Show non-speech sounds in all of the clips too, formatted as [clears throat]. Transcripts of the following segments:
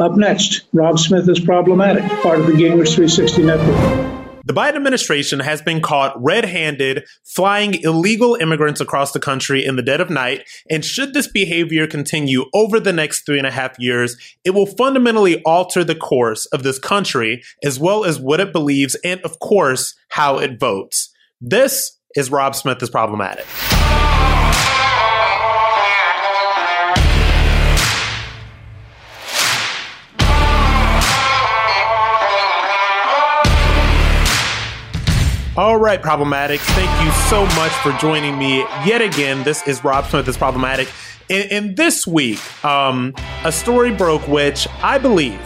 Up next, Rob Smith is problematic, part of the Gingrich 360 network. The Biden administration has been caught red handed flying illegal immigrants across the country in the dead of night. And should this behavior continue over the next three and a half years, it will fundamentally alter the course of this country, as well as what it believes and, of course, how it votes. This is Rob Smith is problematic. All right, Problematics. Thank you so much for joining me yet again. This is Rob Smith is Problematic. And, and this week, um, a story broke which I believe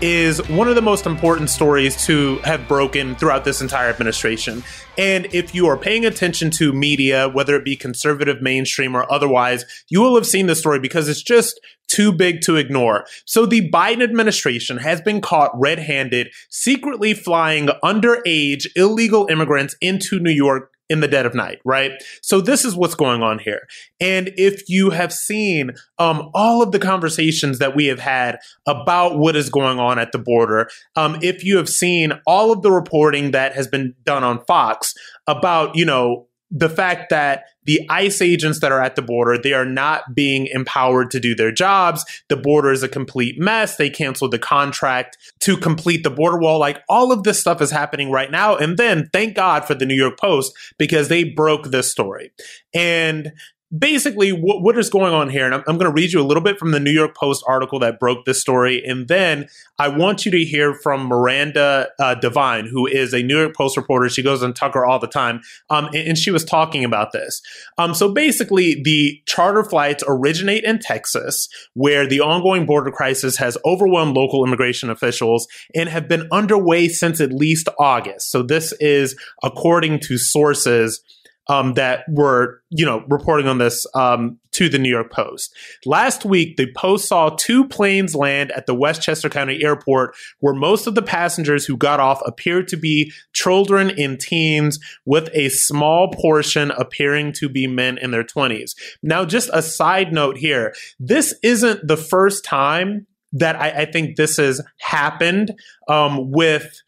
is one of the most important stories to have broken throughout this entire administration. And if you are paying attention to media, whether it be conservative, mainstream, or otherwise, you will have seen the story because it's just too big to ignore. So the Biden administration has been caught red handed, secretly flying underage illegal immigrants into New York in the dead of night, right? So this is what's going on here. And if you have seen um, all of the conversations that we have had about what is going on at the border, um, if you have seen all of the reporting that has been done on Fox about, you know, the fact that the ICE agents that are at the border, they are not being empowered to do their jobs. The border is a complete mess. They canceled the contract to complete the border wall. Like all of this stuff is happening right now. And then thank God for the New York Post because they broke this story. And basically what, what is going on here? And i'm, I'm going to read you a little bit from the new york post article that broke this story. And then i want you to hear from miranda uh, devine who is a new york post reporter. She goes on tucker all the time. Um, and, and, she was talking about this. Um, so basically the charter flights originate in texas where the ongoing border crisis has overwhelmed local immigration officials and have been underway since at least august. So this is according to sources um, that were, you know, reporting on this um, to the New York Post. Last week, the Post saw two planes land at the Westchester County Airport, where most of the passengers who got off appeared to be children and teens, with a small portion appearing to be men in their 20s. Now, just a side note here this isn't the first time that I, I think this has happened um, with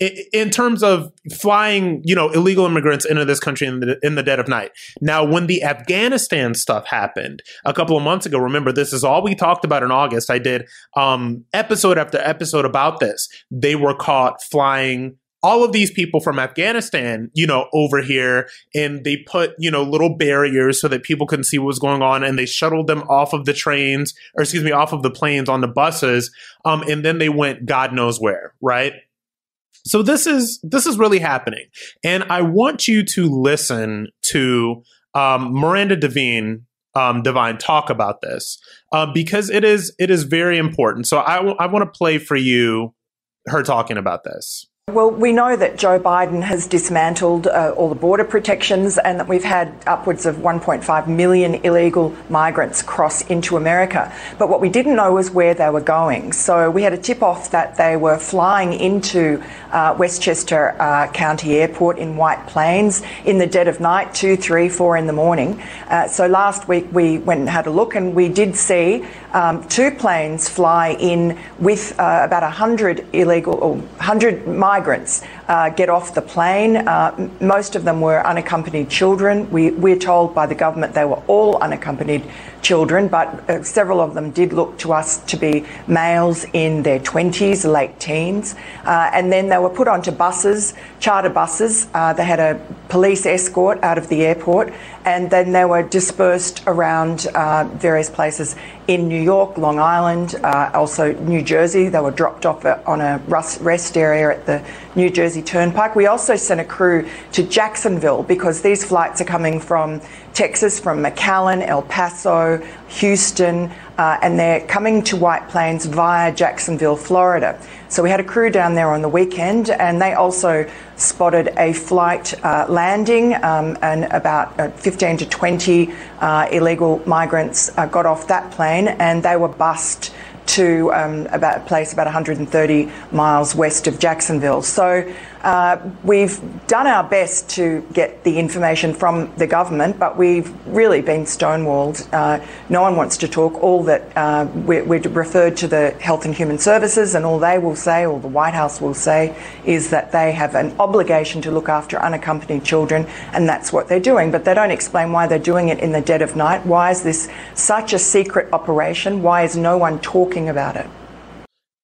in terms of flying, you know, illegal immigrants into this country in the, in the dead of night. Now, when the Afghanistan stuff happened a couple of months ago, remember this is all we talked about in August. I did um, episode after episode about this. They were caught flying all of these people from Afghanistan, you know, over here, and they put, you know, little barriers so that people couldn't see what was going on, and they shuttled them off of the trains, or excuse me, off of the planes on the buses, um, and then they went God knows where, right? So this is this is really happening, and I want you to listen to um, Miranda Devine um, Devine talk about this uh, because it is it is very important. So I, w- I want to play for you her talking about this. Well, we know that Joe Biden has dismantled uh, all the border protections and that we've had upwards of 1.5 million illegal migrants cross into America. But what we didn't know was where they were going. So we had a tip off that they were flying into uh, Westchester uh, County Airport in White Plains in the dead of night, two, three, four in the morning. Uh, so last week we went and had a look and we did see um, two planes fly in with uh, about 100 illegal or 100 migrants uh, get off the plane. Uh, most of them were unaccompanied children. We, we're told by the government they were all unaccompanied children, but uh, several of them did look to us to be males in their 20s, late teens. Uh, and then they were put onto buses, charter buses. Uh, they had a police escort out of the airport, and then they were dispersed around uh, various places in New York, Long Island, uh, also New Jersey. They were dropped off on a rest area at the New Jersey Turnpike. We also sent a crew to Jacksonville because these flights are coming from Texas, from McAllen, El Paso, Houston, uh, and they're coming to White Plains via Jacksonville, Florida. So we had a crew down there on the weekend, and they also spotted a flight uh, landing, um, and about uh, 15 to 20 uh, illegal migrants uh, got off that plane, and they were bussed to um, about a place about 130 miles west of Jacksonville. So uh, we've done our best to get the information from the government, but we've really been stonewalled. Uh, no one wants to talk. All that uh, we're, we're, referred to the Health and Human Services, and all they will say, or the White House will say, is that they have an obligation to look after unaccompanied children, and that's what they're doing. But they don't explain why they're doing it in the dead of night. Why is this such a secret operation? Why is no one talking about it?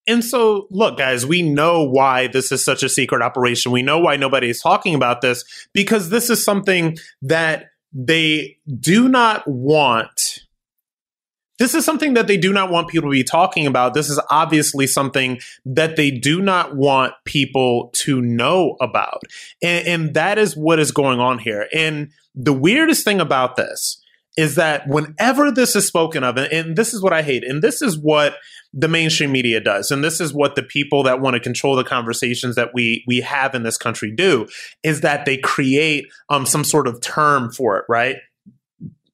And so, look, guys, we know why this is such a secret operation. We know why nobody is talking about this because this is something that they do not want. This is something that they do not want people to be talking about. This is obviously something that they do not want people to know about. And, and that is what is going on here. And the weirdest thing about this is that whenever this is spoken of, and, and, this is what I hate, and this is what the mainstream media does, and this is what the people that want to control the conversations that we we have in this country do, is that they create um, some sort of term for it, right?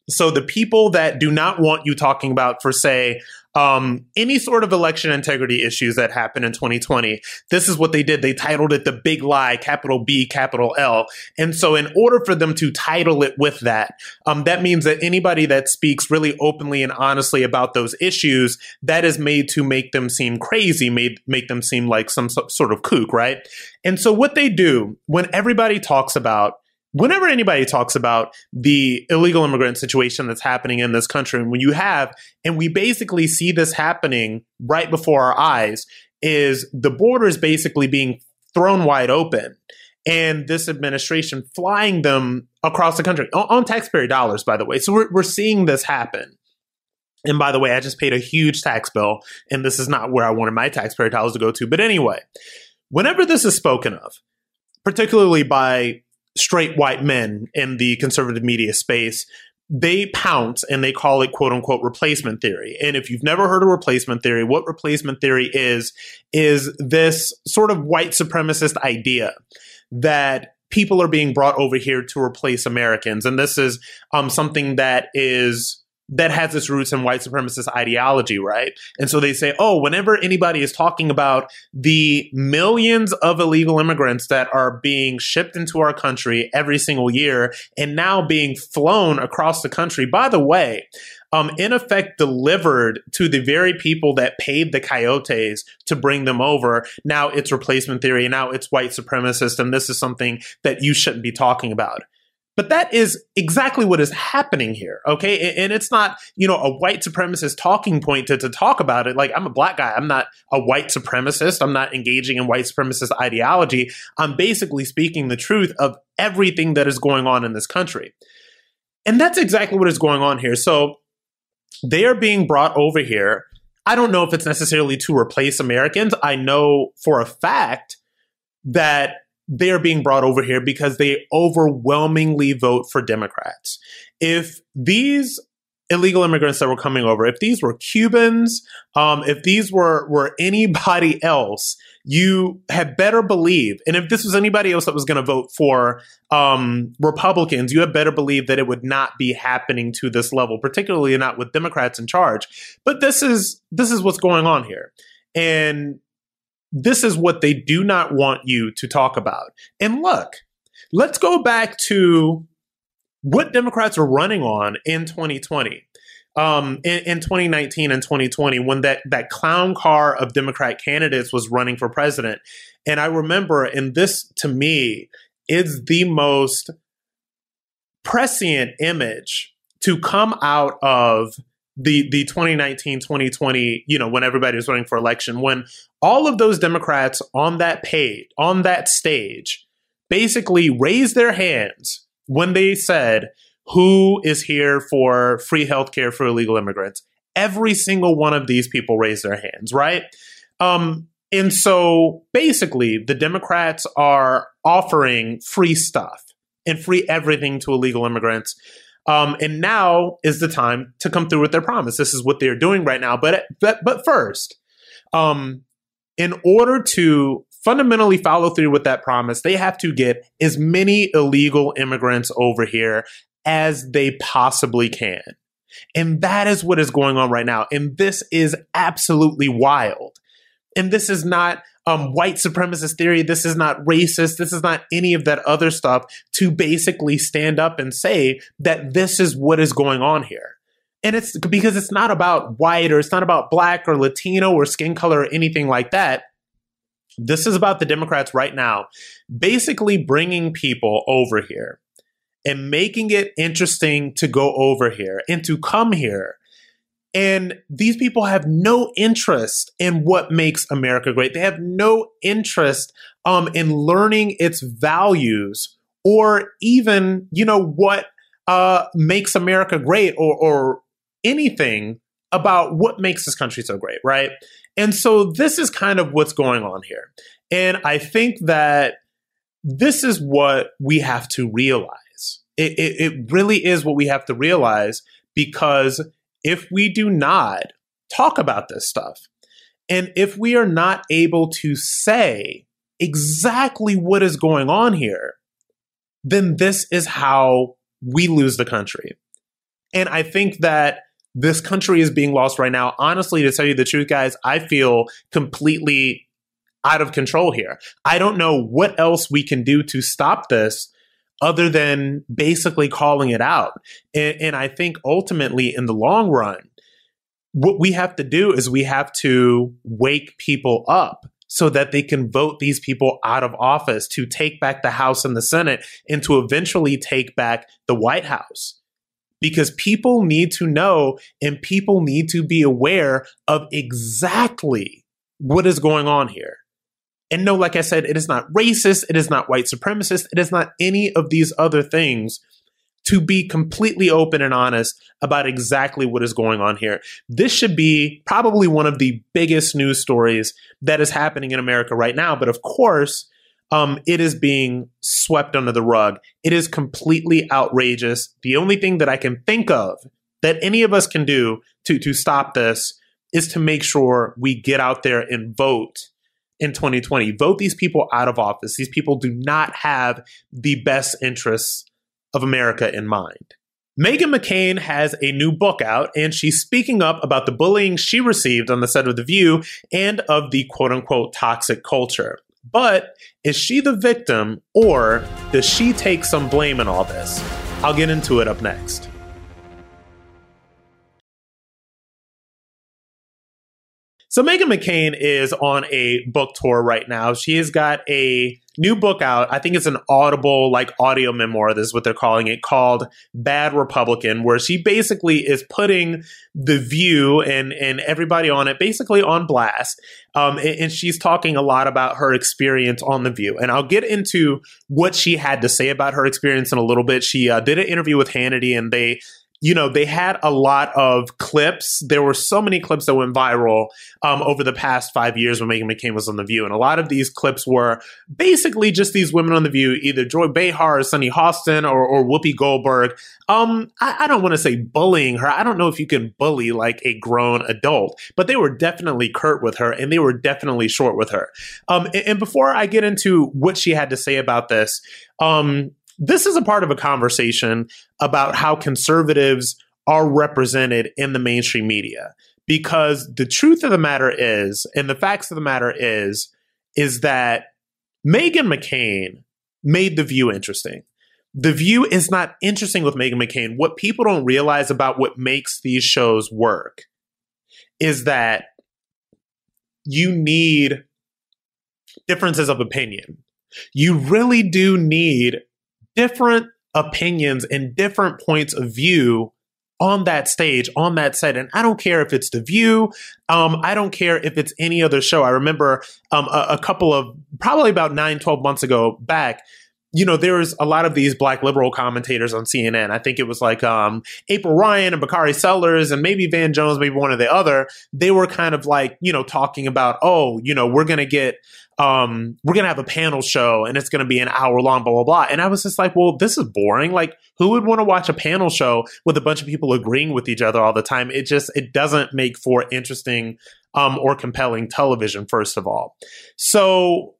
So the people that do not want you talking about, for say, um, any sort of election integrity issues that happened in 2020. This is what they did. They titled it the big lie, capital B, capital L. And so in order for them to title it with that, um, that means that anybody that speaks really openly and honestly about those issues, that is made to make them seem crazy, made, make them seem like some sort of kook, right? And so what they do when everybody talks about whenever anybody talks about the illegal immigrant situation that's happening in this country, and when you have, and we basically see this happening right before our eyes, is the borders basically being thrown wide open. And this administration flying them across the country on, on taxpayer dollars, by the way. So we're, we're seeing this happen. And by the way, I just paid a huge tax bill, and this is not where I wanted my taxpayer dollars to go to. But anyway, whenever this is spoken of, particularly by straight white men in the conservative media space they pounce and they call it quote unquote replacement theory. And if you've never heard of replacement theory, what replacement theory is, is this sort of white supremacist idea that people are being brought over here to replace Americans. And this is um, something that is that has its roots in white supremacist ideology, right? And so they say, oh, whenever anybody is talking about the millions of illegal immigrants that are being shipped into our country every single year and now being flown across the country, by the way, um, in effect delivered to the very people that paid the coyotes to bring them over. Now it's replacement theory. Now it's white supremacist. And this is something that you shouldn't be talking about. But that is exactly what is happening here, okay? And it's not, you know, a white supremacist talking point to, to talk about it. Like, I'm a black guy. I'm not a white supremacist. I'm not engaging in white supremacist ideology. I'm basically speaking the truth of everything that is going on in this country. And that's exactly what is going on here. So they are being brought over here. I don't know if it's necessarily to replace Americans. I know for a fact that they are being brought over here because they overwhelmingly vote for Democrats. If these illegal immigrants that were coming over, if these were Cubans, um, if these were were anybody [laughs] else, you had better believe, and if this was anybody else that was going to vote for um, Republicans, you had better believe that it would not be happening to this level, particularly not with Democrats in charge. But this is this is what's going on here, and this is what they do not want you to talk about. And look, let's go back to what Democrats are running on in 2020. Um, in, in 2019 and 2020, when that, that clown car of Democrat candidates was running for president. And I remember, and this to me is the most prescient image to come out of the the 2019 2020 you know when everybody was running for election when all of those democrats on that page on that stage basically raised their hands when they said who is here for free health care for illegal immigrants? Every single one of these people raised their hands right? Um and so basically the democrats are offering free stuff and free everything to illegal immigrants um, and now is the time to come through with their promise. This is what they're doing right now. But but but first, um, in order to fundamentally follow through with that promise, they have to get as many illegal immigrants over here as they possibly can. And that is what is going on right now. And this is absolutely wild. And this is not um, white supremacist theory. This is not racist. This is not any of that other stuff to basically stand up and say that this is what is going on here. And it's because it's not about white or it's not about black or Latino or skin color or anything like that. This is about the Democrats right now basically bringing people over here and making it interesting to go over here and to come here. And these people have no interest in what makes America great. They have no interest um, in learning its values or even, you know, what uh, makes America great or, or anything about what makes this country so great, right? And so this is kind of what's going on here. And I think that this is what we have to realize. It, it, it, really is what we have to realize because if we do not talk about this stuff, and if we are not able to say exactly what is going on here, then this is how we lose the country. And I think that this country is being lost right now. Honestly, to tell you the truth, guys, I feel completely out of control here. I don't know what else we can do to stop this other than basically calling it out. And, and, I think ultimately, in the long run, what we have to do is we have to wake people up so that they can vote these people out of office to take back the House and the Senate and to eventually take back the White House because people need to know and people need to be aware of exactly what is going on here. And no, like I said, it is not racist, it is not white supremacist, it is not any of these other things to be completely open and honest about exactly what is going on here. This should be probably one of the biggest news stories that is happening in America right now. But of course, um, it is being swept under the rug. It is completely outrageous. The only thing that I can think of that any of us can do to to stop this is to make sure we get out there and vote in 2020. Vote these people out of office. These people do not have the best interests of America in mind. Meghan McCain has a new book out, and she's speaking up about the bullying she received on the set of The View and of the quote unquote toxic culture. But is she the victim or does she take some blame in all this? I'll get into it up next. So Meghan McCain is on a book tour right now. She has got a new book out. I think it's an audible, like audio memoir. This is what they're calling it, called Bad Republican, where she basically is putting the view and and everybody on it basically on blast. Um, and, and she's talking a lot about her experience on the View, and I'll get into what she had to say about her experience in a little bit. She uh, did an interview with Hannity, and they you know, they had a lot of clips. There were so many clips that went viral um, over the past five years when Meghan McCain was on The View. And a lot of these clips were basically just these women on The View, either Joy Behar or Sunny Hostin or, or Whoopi Goldberg. Um, I, I don't want to say bullying her. I don't know if you can bully like a grown adult, but they were definitely curt with her and they were definitely short with her. Um, and, and before I get into what she had to say about this, um, this is a part of a conversation about how conservatives are represented in the mainstream media. Because the truth of the matter is, and the facts of the matter is, is that Meghan McCain made The View interesting. The View is not interesting with Meghan McCain. What people don't realize about what makes these shows work is that you need differences of opinion. You really do need different opinions and different points of view on that stage, on that set. And I don't care if it's The View. Um, I don't care if it's any other show. I remember um, a, a, couple of, probably about nine, 12 months ago back, you know, there was a lot of these black liberal commentators on CNN. I think it was like um, April Ryan and Bakari Sellers and maybe Van Jones, maybe one or the other. They were kind of like, you know, talking about, oh, you know, we're going to get um, we're gonna have a panel show and it's gonna be an hour long, blah blah blah. And I was just like, well, this is boring. Like, who would want to watch a panel show with a bunch of people agreeing with each other all the time? It just it doesn't make for interesting um, or compelling television. First of all, so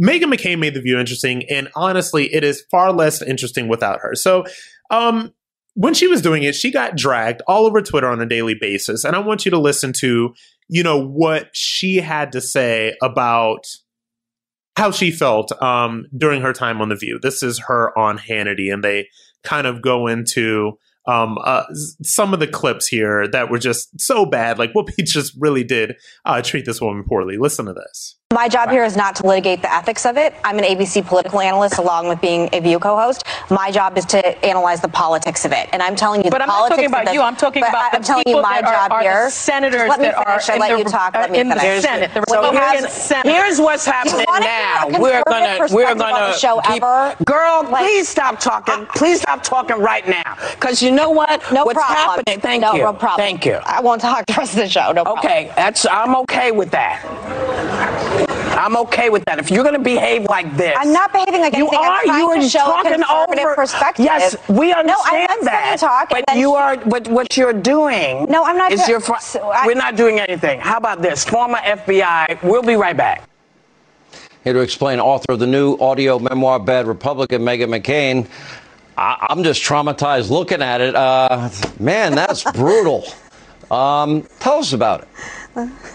Meghan McCain made the view interesting, and honestly, it is far less interesting without her. So, um, when she was doing it, she got dragged all over Twitter on a daily basis. And I want you to listen to, you know, what she had to say about how she felt um, during her time on The View. This is her on Hannity, and they kind of go into um, uh, some of the clips here that were just so bad. Like Whoopi [laughs] just really did uh, treat this woman poorly. Listen to this. My job here is not to litigate the ethics of it. I'm an ABC political analyst along with being a View co-host. My job is to analyze the politics of it. And I'm telling you the politics. but I'm not talking about the, you. I'm talking about I'm the telling you my that job are, are here. the senators let me that finish. are I let the, you talk. Let uh, me in the finish. Senate. The So here's, Senate. here's what's happening now. We're gonna we're gonna the show keep, ever? girl. Like- please stop talking. please stop talking right now. Because you know what? No what's problem. happening? Thank no, you. No problem. Thank you. I won't talk the rest of the show. No problem. Okay, that's I'm okay with that. I'm okay with that. If you're going to behave like this, I'm not behaving like you anything. are. I'm trying you are to show a talking conservative over. perspective. Yes, we No, I'm that. talk, but you she- are. But what you're doing? No, I'm not Is do- you're fr- so I- we're not doing anything. How about this? Former FBI. We'll be right back. Here to explain, author of the new audio memoir, Bad Republican, Meghan McCain. I- I'm just traumatized looking at it. Uh, man, that's [laughs] brutal. Um, tell us about it. [laughs]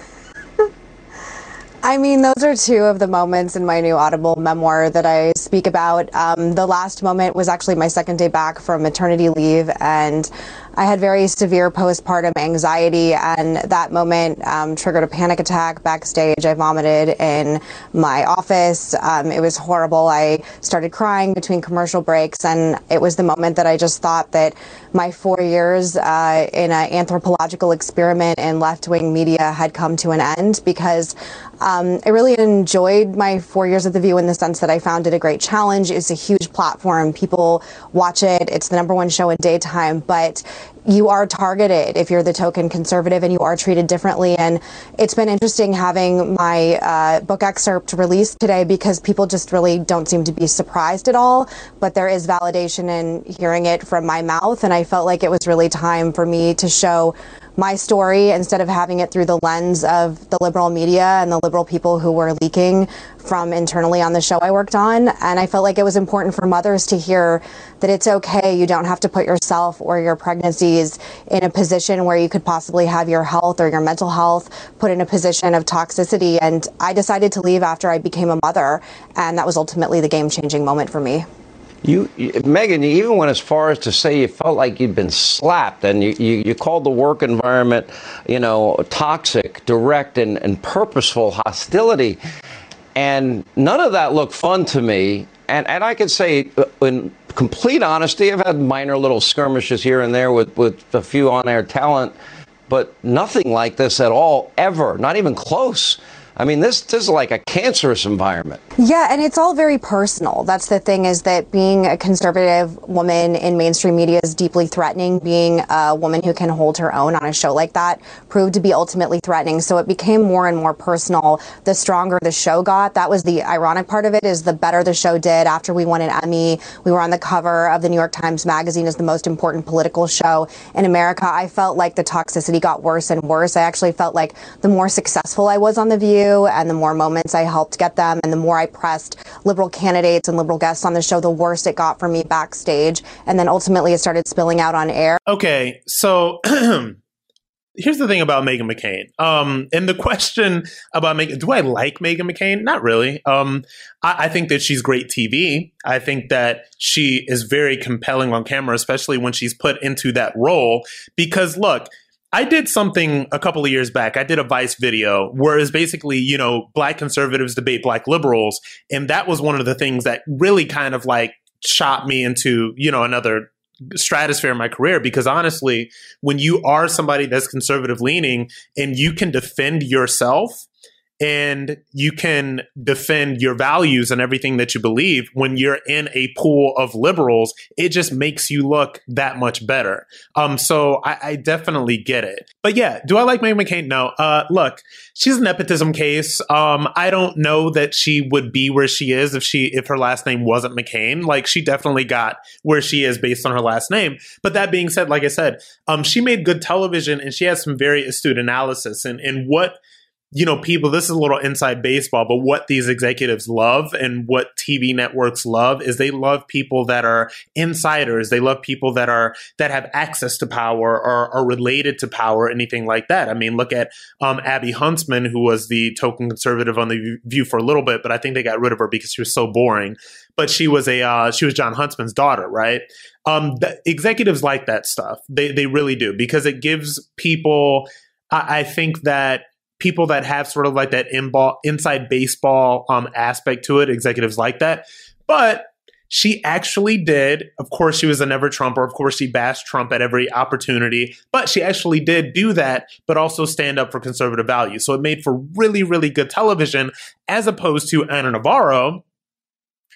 I mean, those are two of the moments in my new Audible memoir that I speak about. Um, the last moment was actually my second day back from maternity leave, and I had very severe postpartum anxiety, and that moment um, triggered a panic attack backstage. I vomited in my office. Um, it was horrible. I started crying between commercial breaks, and it was the moment that I just thought that my four years uh, in an anthropological experiment in left wing media had come to an end because um, I really enjoyed my four years at The View in the sense that I found it a great challenge. It's a huge platform. People watch it. It's the number one show in daytime, but you are targeted if you're the token conservative and you are treated differently. And it's been interesting having my uh, book excerpt released today because people just really don't seem to be surprised at all. But there is validation in hearing it from my mouth. And I felt like it was really time for me to show my story instead of having it through the lens of the liberal media and the liberal people who were leaking from internally on the show I worked on. And I felt like it was important for mothers to hear that it's okay. You don't have to put yourself or your pregnancies in a position where you could possibly have your health or your mental health put in a position of toxicity. And I decided to leave after I became a mother. And that was ultimately the game changing moment for me. You, you, Meghan, you even went as far as to say you felt like you'd been slapped, and you, you, you called the work environment, you know, toxic, direct, and, and purposeful hostility. And none of that looked fun to me. And, and I can say, uh, in complete honesty, I've had minor little skirmishes here and there with, with a few on air talent, but nothing like this at all, ever, not even close. I mean, this, this is like a cancerous environment. Yeah, and it's all very personal. That's the thing is that being a conservative woman in mainstream media is deeply threatening. Being a woman who can hold her own on a show like that proved to be ultimately threatening. So it became more and more personal the stronger the show got. That was the ironic part of it is the better the show did after we won an Emmy. We were on the cover of the New York Times magazine as the most important political show in America. I felt like the toxicity got worse and worse. I actually felt like the more successful I was on The View and the more moments I helped get them and the more I pressed liberal candidates and liberal guests on the show, the worse it got for me backstage. And then ultimately it started spilling out on air. Okay, so [clears throat] here's the thing about Meghan McCain. Um, and the question about Meghan, do I like Meghan McCain? Not really. Um, I, I think that she's great TV. I think that she is very compelling on camera, especially when she's put into that role. Because look, I did something a couple of years back. I did a Vice video where it's basically, you know, black conservatives debate black liberals. And that was one of the things that really kind of like shot me into, you know, another stratosphere in my career because honestly, when you are somebody that's conservative leaning and you can defend yourself and you can defend your values and everything that you believe when you're in a pool of liberals it just makes you look that much better. Um so i, I definitely get it. But yeah do i like Meghan mccain? No. Uh look she's a nepotism case. Um i don't know that she would be where she is if she if her last name wasn't mccain. Like she definitely got where she is based on her last name. But that being said like i said um she made good television and she has some very astute analysis. And and what you know, people, this is a little inside baseball, but what these executives love and what TV networks love is they love people that are insiders. They love people that are, that have access to power or are related to power, anything like that. I mean, look at um, Abby Huntsman, who was the token conservative on the View for a little bit, but I think they got rid of her because she was so boring. But she was a, uh, she was Jon Huntsman's daughter, right? Um, executives like that stuff. They, they really do because it gives people, I, I think that people that have sort of like that in-ball, inside baseball um, aspect to it, executives like that. But she actually did. Of course, she was a never Trumper. Of course, she bashed Trump at every opportunity, but she actually did do that, but also stand up for conservative values. So it made for really, really good television as opposed to Ana Navarro,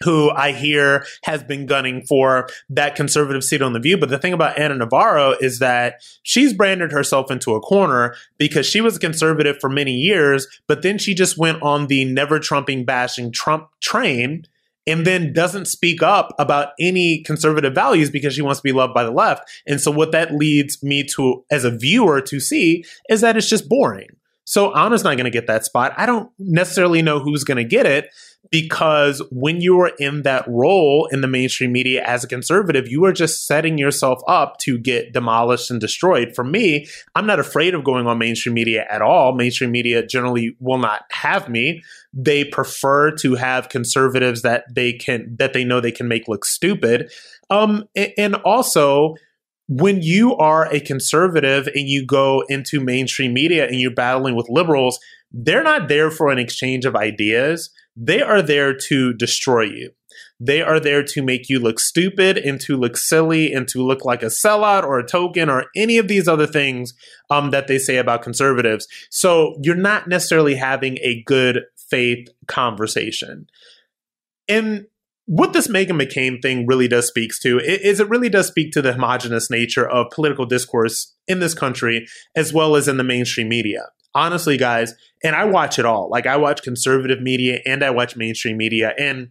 who I hear has been gunning for that conservative seat on the view. But the thing about Ana Navarro is that she's branded herself into a corner because she was a conservative for many years, but then she just went on the never trumping bashing Trump train and then doesn't speak up about any conservative values because she wants to be loved by the left. And so what that leads me to as a viewer to see is that it's just boring. So Ana's not going to get that spot. I don't necessarily know who's going to get it because when you are in that role in the mainstream media as a conservative, you are just setting yourself up to get demolished and destroyed. For me, I'm not afraid of going on mainstream media at all. Mainstream media generally will not have me. They prefer to have conservatives that they can that they know they can make look stupid. Um, and also when you are a conservative and you go into mainstream media and you're battling with liberals, they're not there for an exchange of ideas. They are there to destroy you. They are there to make you look stupid and to look silly and to look like a sellout or a token or any of these other things um, that they say about conservatives. So you're not necessarily having a good faith conversation. And what this Meghan McCain thing really does speaks to is it really does speak to the homogenous nature of political discourse in this country as well as in the mainstream media. Honestly, guys, and I watch it all. Like I watch conservative media and I watch mainstream media and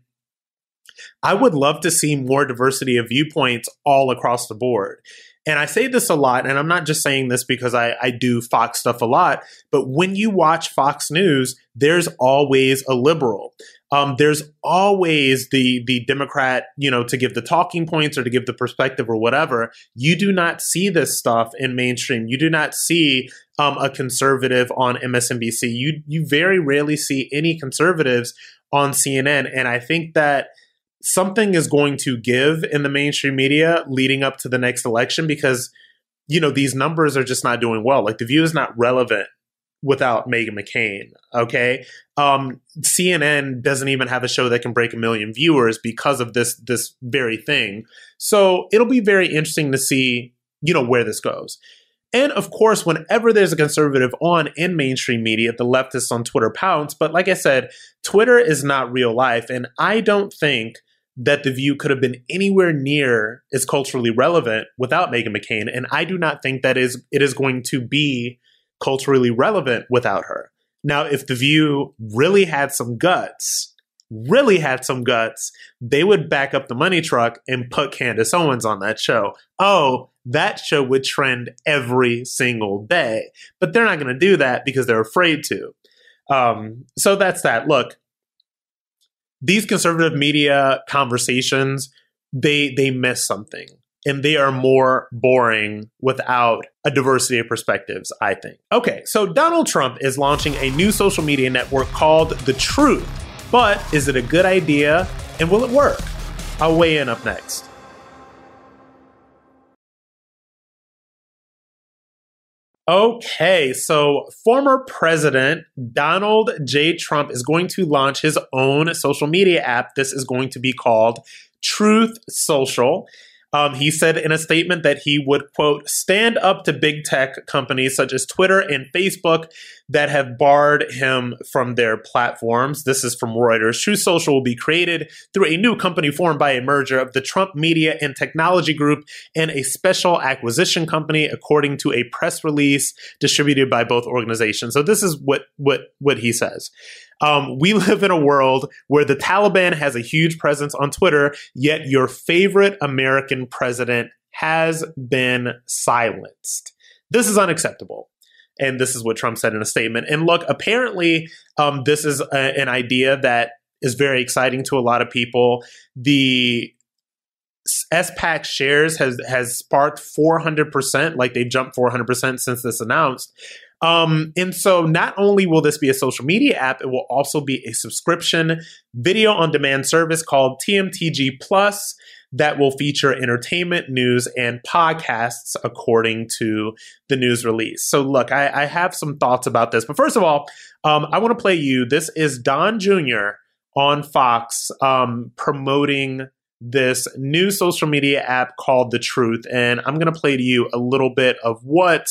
I would love to see more diversity of viewpoints all across the board. And I say this a lot, and I'm not just saying this because I, I do Fox stuff a lot, but when you watch Fox News, there's always a liberal. Um, there's always the the Democrat, you know, to give the talking points or to give the perspective or whatever. You do not see this stuff in mainstream. You do not see um, a conservative on MSNBC. You you very rarely see any conservatives on CNN, and I think that something is going to give in the mainstream media leading up to the next election because you know these numbers are just not doing well like the view is not relevant without Meghan McCain okay um, CNN doesn't even have a show that can break a million viewers because of this this very thing so it'll be very interesting to see you know where this goes and of course, whenever there's a conservative on in mainstream media, the leftists on Twitter pounce. But like I said, Twitter is not real life. And I don't think that The View could have been anywhere near as culturally relevant without Meghan McCain, and I do not think that is it is going to be culturally relevant without her. Now, if The View really had some guts, really had some guts, they would back up the money truck and put Candace Owens on that show. Oh, that show would trend every single day. But they're not going to do that because they're afraid to. Um, so that's that. Look, these conservative media conversations they they miss something and they are more boring without a diversity of perspectives i think okay so donald trump is launching a new social media network called the truth but is it a good idea and will it work i'll weigh in up next Okay, so former President Donald J. Trump is going to launch his own social media app. This is going to be called Truth Social. Um, he said in a statement that he would, quote, stand up to big tech companies such as Twitter and Facebook that have barred him from their platforms. This is from Reuters. Truth Social will be created through a new company formed by a merger of the Trump Media and Technology Group and a special acquisition company, according to a press release distributed by both organizations. So this is what what what he says. Um, we [laughs] live in a world where the Taliban has a huge presence on Twitter, yet your favorite American president has been silenced. This is unacceptable. And this is what Trump said in a statement. And look, apparently, um, this is a, an idea that is very exciting to a lot of people. The SPAC shares has has sparked 400%, like they've jumped 400% since this announced. Um, and so not only will this be a social media app, it will also be a subscription video on demand service called TMTG Plus that will feature entertainment, news, and podcasts according to the news release. So look, I, I have some thoughts about this, but first of all, um, I want to play you. This is Don Jr. on Fox um, promoting this new social media app called The Truth. And I'm going to play to you a little bit of what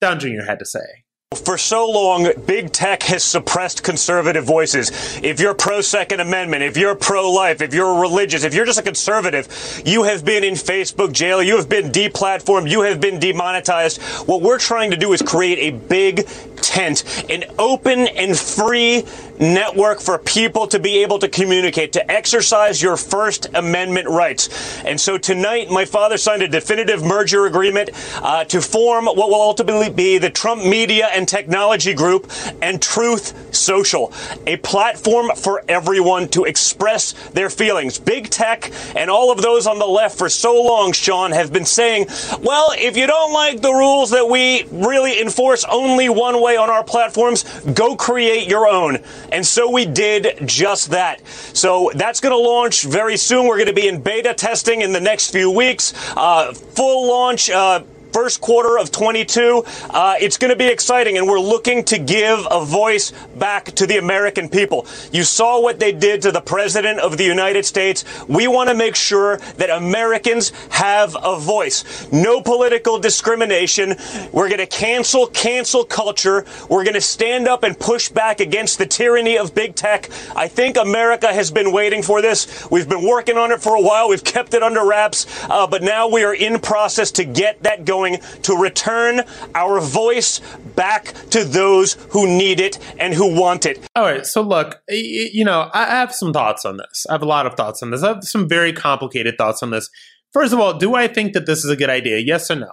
Don Jr. had to say. For so long, big tech has suppressed conservative voices. If you're pro Second Amendment, if you're pro life, if you're religious, if you're just a conservative, you have been in Facebook jail, you have been deplatformed, you have been demonetized. What we're trying to do is create a big tent, an open and free network for people to be able to communicate, to exercise your First Amendment rights. And so tonight, my father signed a definitive merger agreement uh, to form what will ultimately be the Trump Media and Technology Group and Truth Social, a platform for everyone to express their feelings. Big tech and all of those on the left for so long, Sean, have been saying, well, if you don't like the rules that we really enforce only one way on our platforms, go create your own. And so we did just that. So that's going to launch very soon. We're going to be in beta testing in the next few weeks. Uh, full launch. Uh, first quarter of 22. Uh, it's going to be exciting, and we're looking to give a voice back to the American people. You saw what they did to the President of the United States. We want to make sure that Americans have a voice. No political discrimination. We're going to cancel cancel culture. We're going to stand up and push back against the tyranny of big tech. I think America has been waiting for this. We've been working on it for a while. We've kept it under wraps, uh, but now we are in process to get that going going to return our voice back to those who need it and who want it. All right. So, look, you know, I have some thoughts on this. I have a lot of thoughts on this. I have some very complicated thoughts on this. First of all, do I think that this is a good idea? Yes or no?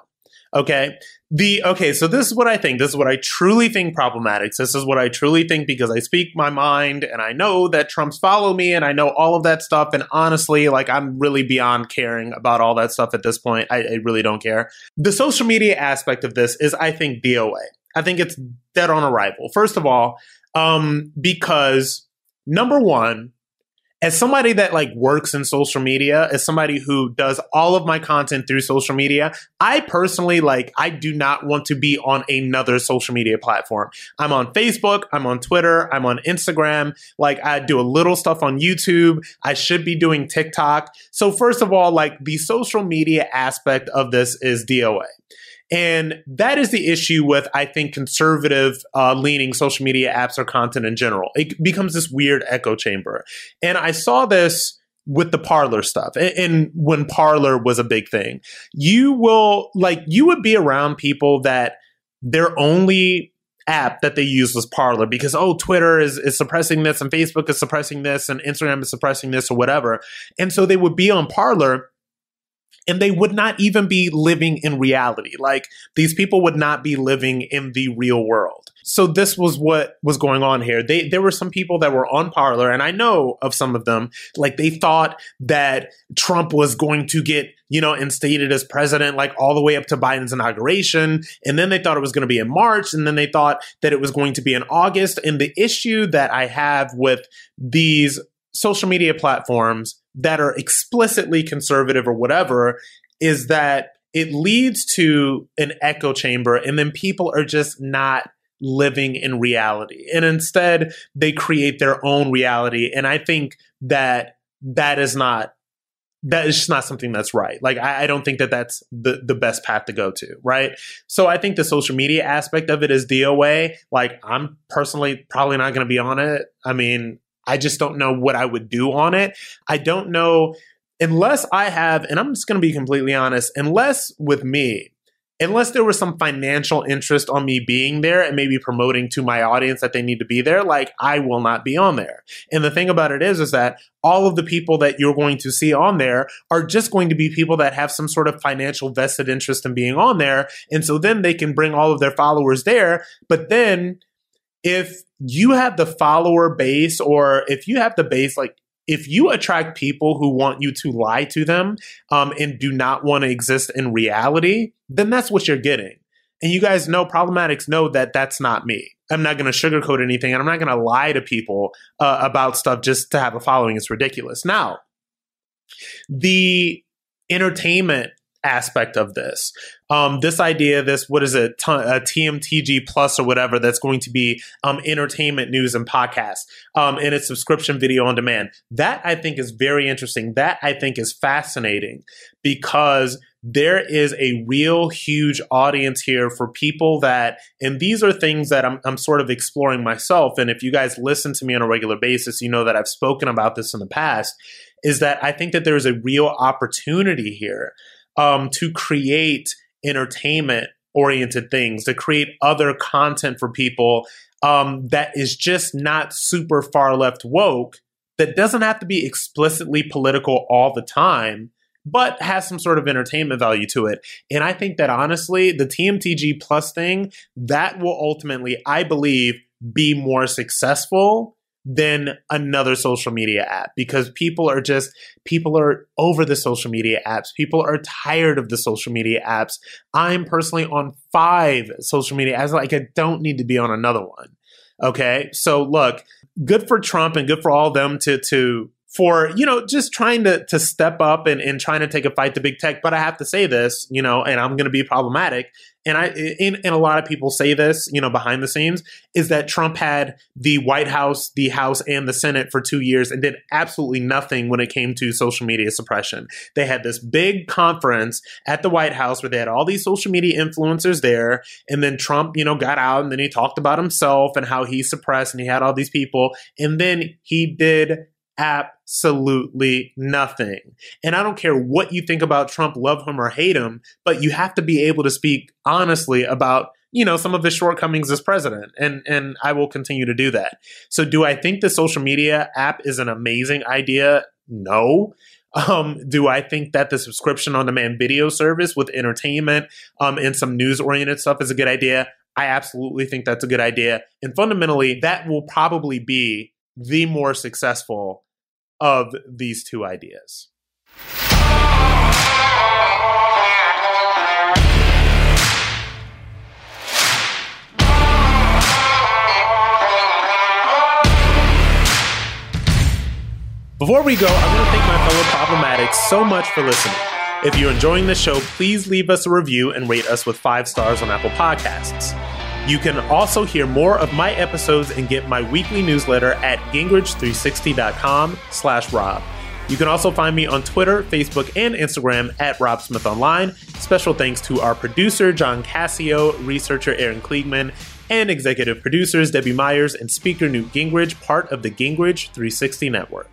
Okay. The okay, so this is what I think. This is what I truly think problematic. This is what I truly think because I speak my mind and I know that Trump's follow me and I know all of that stuff. And honestly, like I'm really beyond caring about all that stuff at this point. I, I really don't care. The social media aspect of this is, I think, DOA. I think it's dead on arrival. First of all, um, because number one, as somebody that like works in social media, as somebody who does all of my content through social media, I personally like I do not want to be on another social media platform. I'm on Facebook, I'm on Twitter, I'm on Instagram, like I do a little stuff on YouTube. I should be doing TikTok. So first of all, like the social media aspect of this is DOA. And that is the issue with, I think, conservative uh, leaning social media apps or content in general. It becomes this weird echo chamber. And I saw this with the Parler stuff and, and when Parler was a big thing. You will, like, you would be around people that their only app that they use was Parler because oh Twitter is, is suppressing this and Facebook is suppressing this and Instagram is suppressing this or whatever. And so they would be on Parler and they would not even be living in reality. Like these people would not be living in the real world. So this was what was going on here. They there were some people that were on Parler, and I know of some of them. Like they thought that Trump was going to get you know instated as president, like all the way up to Biden's inauguration, and then they thought it was going to be in March, and then they thought that it was going to be in August. And the issue that I have with these social media platforms that are explicitly conservative or whatever is that it leads to an echo chamber and then people are just not living in reality and instead they create their own reality and i think that that is not that is just not something that's right. Like I, I, don't think that that's the the best path to go to, right? So I think the social media aspect of it is DOA. Like I'm personally probably not going to be on it. I mean, I just don't know what I would do on it. I don't know unless I have, and I'm just going to be completely honest, unless with me, unless there was some financial interest on me being there and maybe promoting to my audience that they need to be there, like I will not be on there. And the thing about it is, is that all of the people that you're going to see on there are just going to be people that have some sort of financial vested interest in being on there. And so then they can bring all of their followers there. But then if you have the follower base or if you have the base, like if you attract people who want you to lie to them um, and do not want to exist in reality, then that's what you're getting. And you guys know, problematics know that that's not me. I'm not going to sugarcoat anything and I'm not going to lie to people uh, about stuff just to have a following. It's ridiculous. Now, the entertainment aspect of this. Um, this idea, this what is it, TMTG Plus or whatever, that's going to be um, entertainment news and podcast, um, and it's subscription video on demand. That I think is very interesting. That I think is fascinating because there is a real huge audience here for people that, and these are things that I'm, I'm sort of exploring myself. And if you guys listen to me on a regular basis, you know that I've spoken about this in the past. Is that I think that there is a real opportunity here um, to create entertainment oriented things, to create other content for people um, that is just not super far left woke, that doesn't have to be explicitly political all the time, but has some sort of entertainment value to it. And I think that honestly, the TMTG Plus thing, that will ultimately, I believe, be more successful than another social media app because people are just people are over the social media apps. People are tired of the social media apps. I'm personally on five social media apps. Like i don't need to be on another one. Okay? So look good for trump and good for all them to to for you know just trying to to step up and, and trying to take a fight to big tech but i have to say this you know and i'm going to be problematic and I and, and a lot of people say this, you know, behind the scenes, is that Trump had the White House, the House, and the Senate for two years and did absolutely nothing when it came to social media suppression. They had this big conference at the White House where they had all these social media influencers there, and then Trump, you know, got out and then he talked about himself and how he suppressed and he had all these people, and then he did absolutely nothing. And I don't care what you think about Trump, love him or hate him, but you have to be able to speak honestly about you know some of his shortcomings as president and and I will continue to do that. So do I think the social media app is an amazing idea? No. Um, do I think that the subscription on demand video service with entertainment um, and some news oriented stuff is a good idea? I absolutely think that's a good idea. And fundamentally, that will probably be the more successful of these two ideas. Before we go, I want to thank my fellow problematics so much for listening. If you're enjoying the show, please leave us a review and rate us with five stars on Apple Podcasts. You can also hear more of my episodes and get my weekly newsletter at gingrich360.com slash Rob. You can also find me on Twitter, Facebook, and Instagram at Rob Smith Online. Special thanks to our producer, John Cassio, researcher Aaron Kliegman, and executive producers Debbie Myers and speaker Newt Gingrich, part of the Gingrich 360 Network.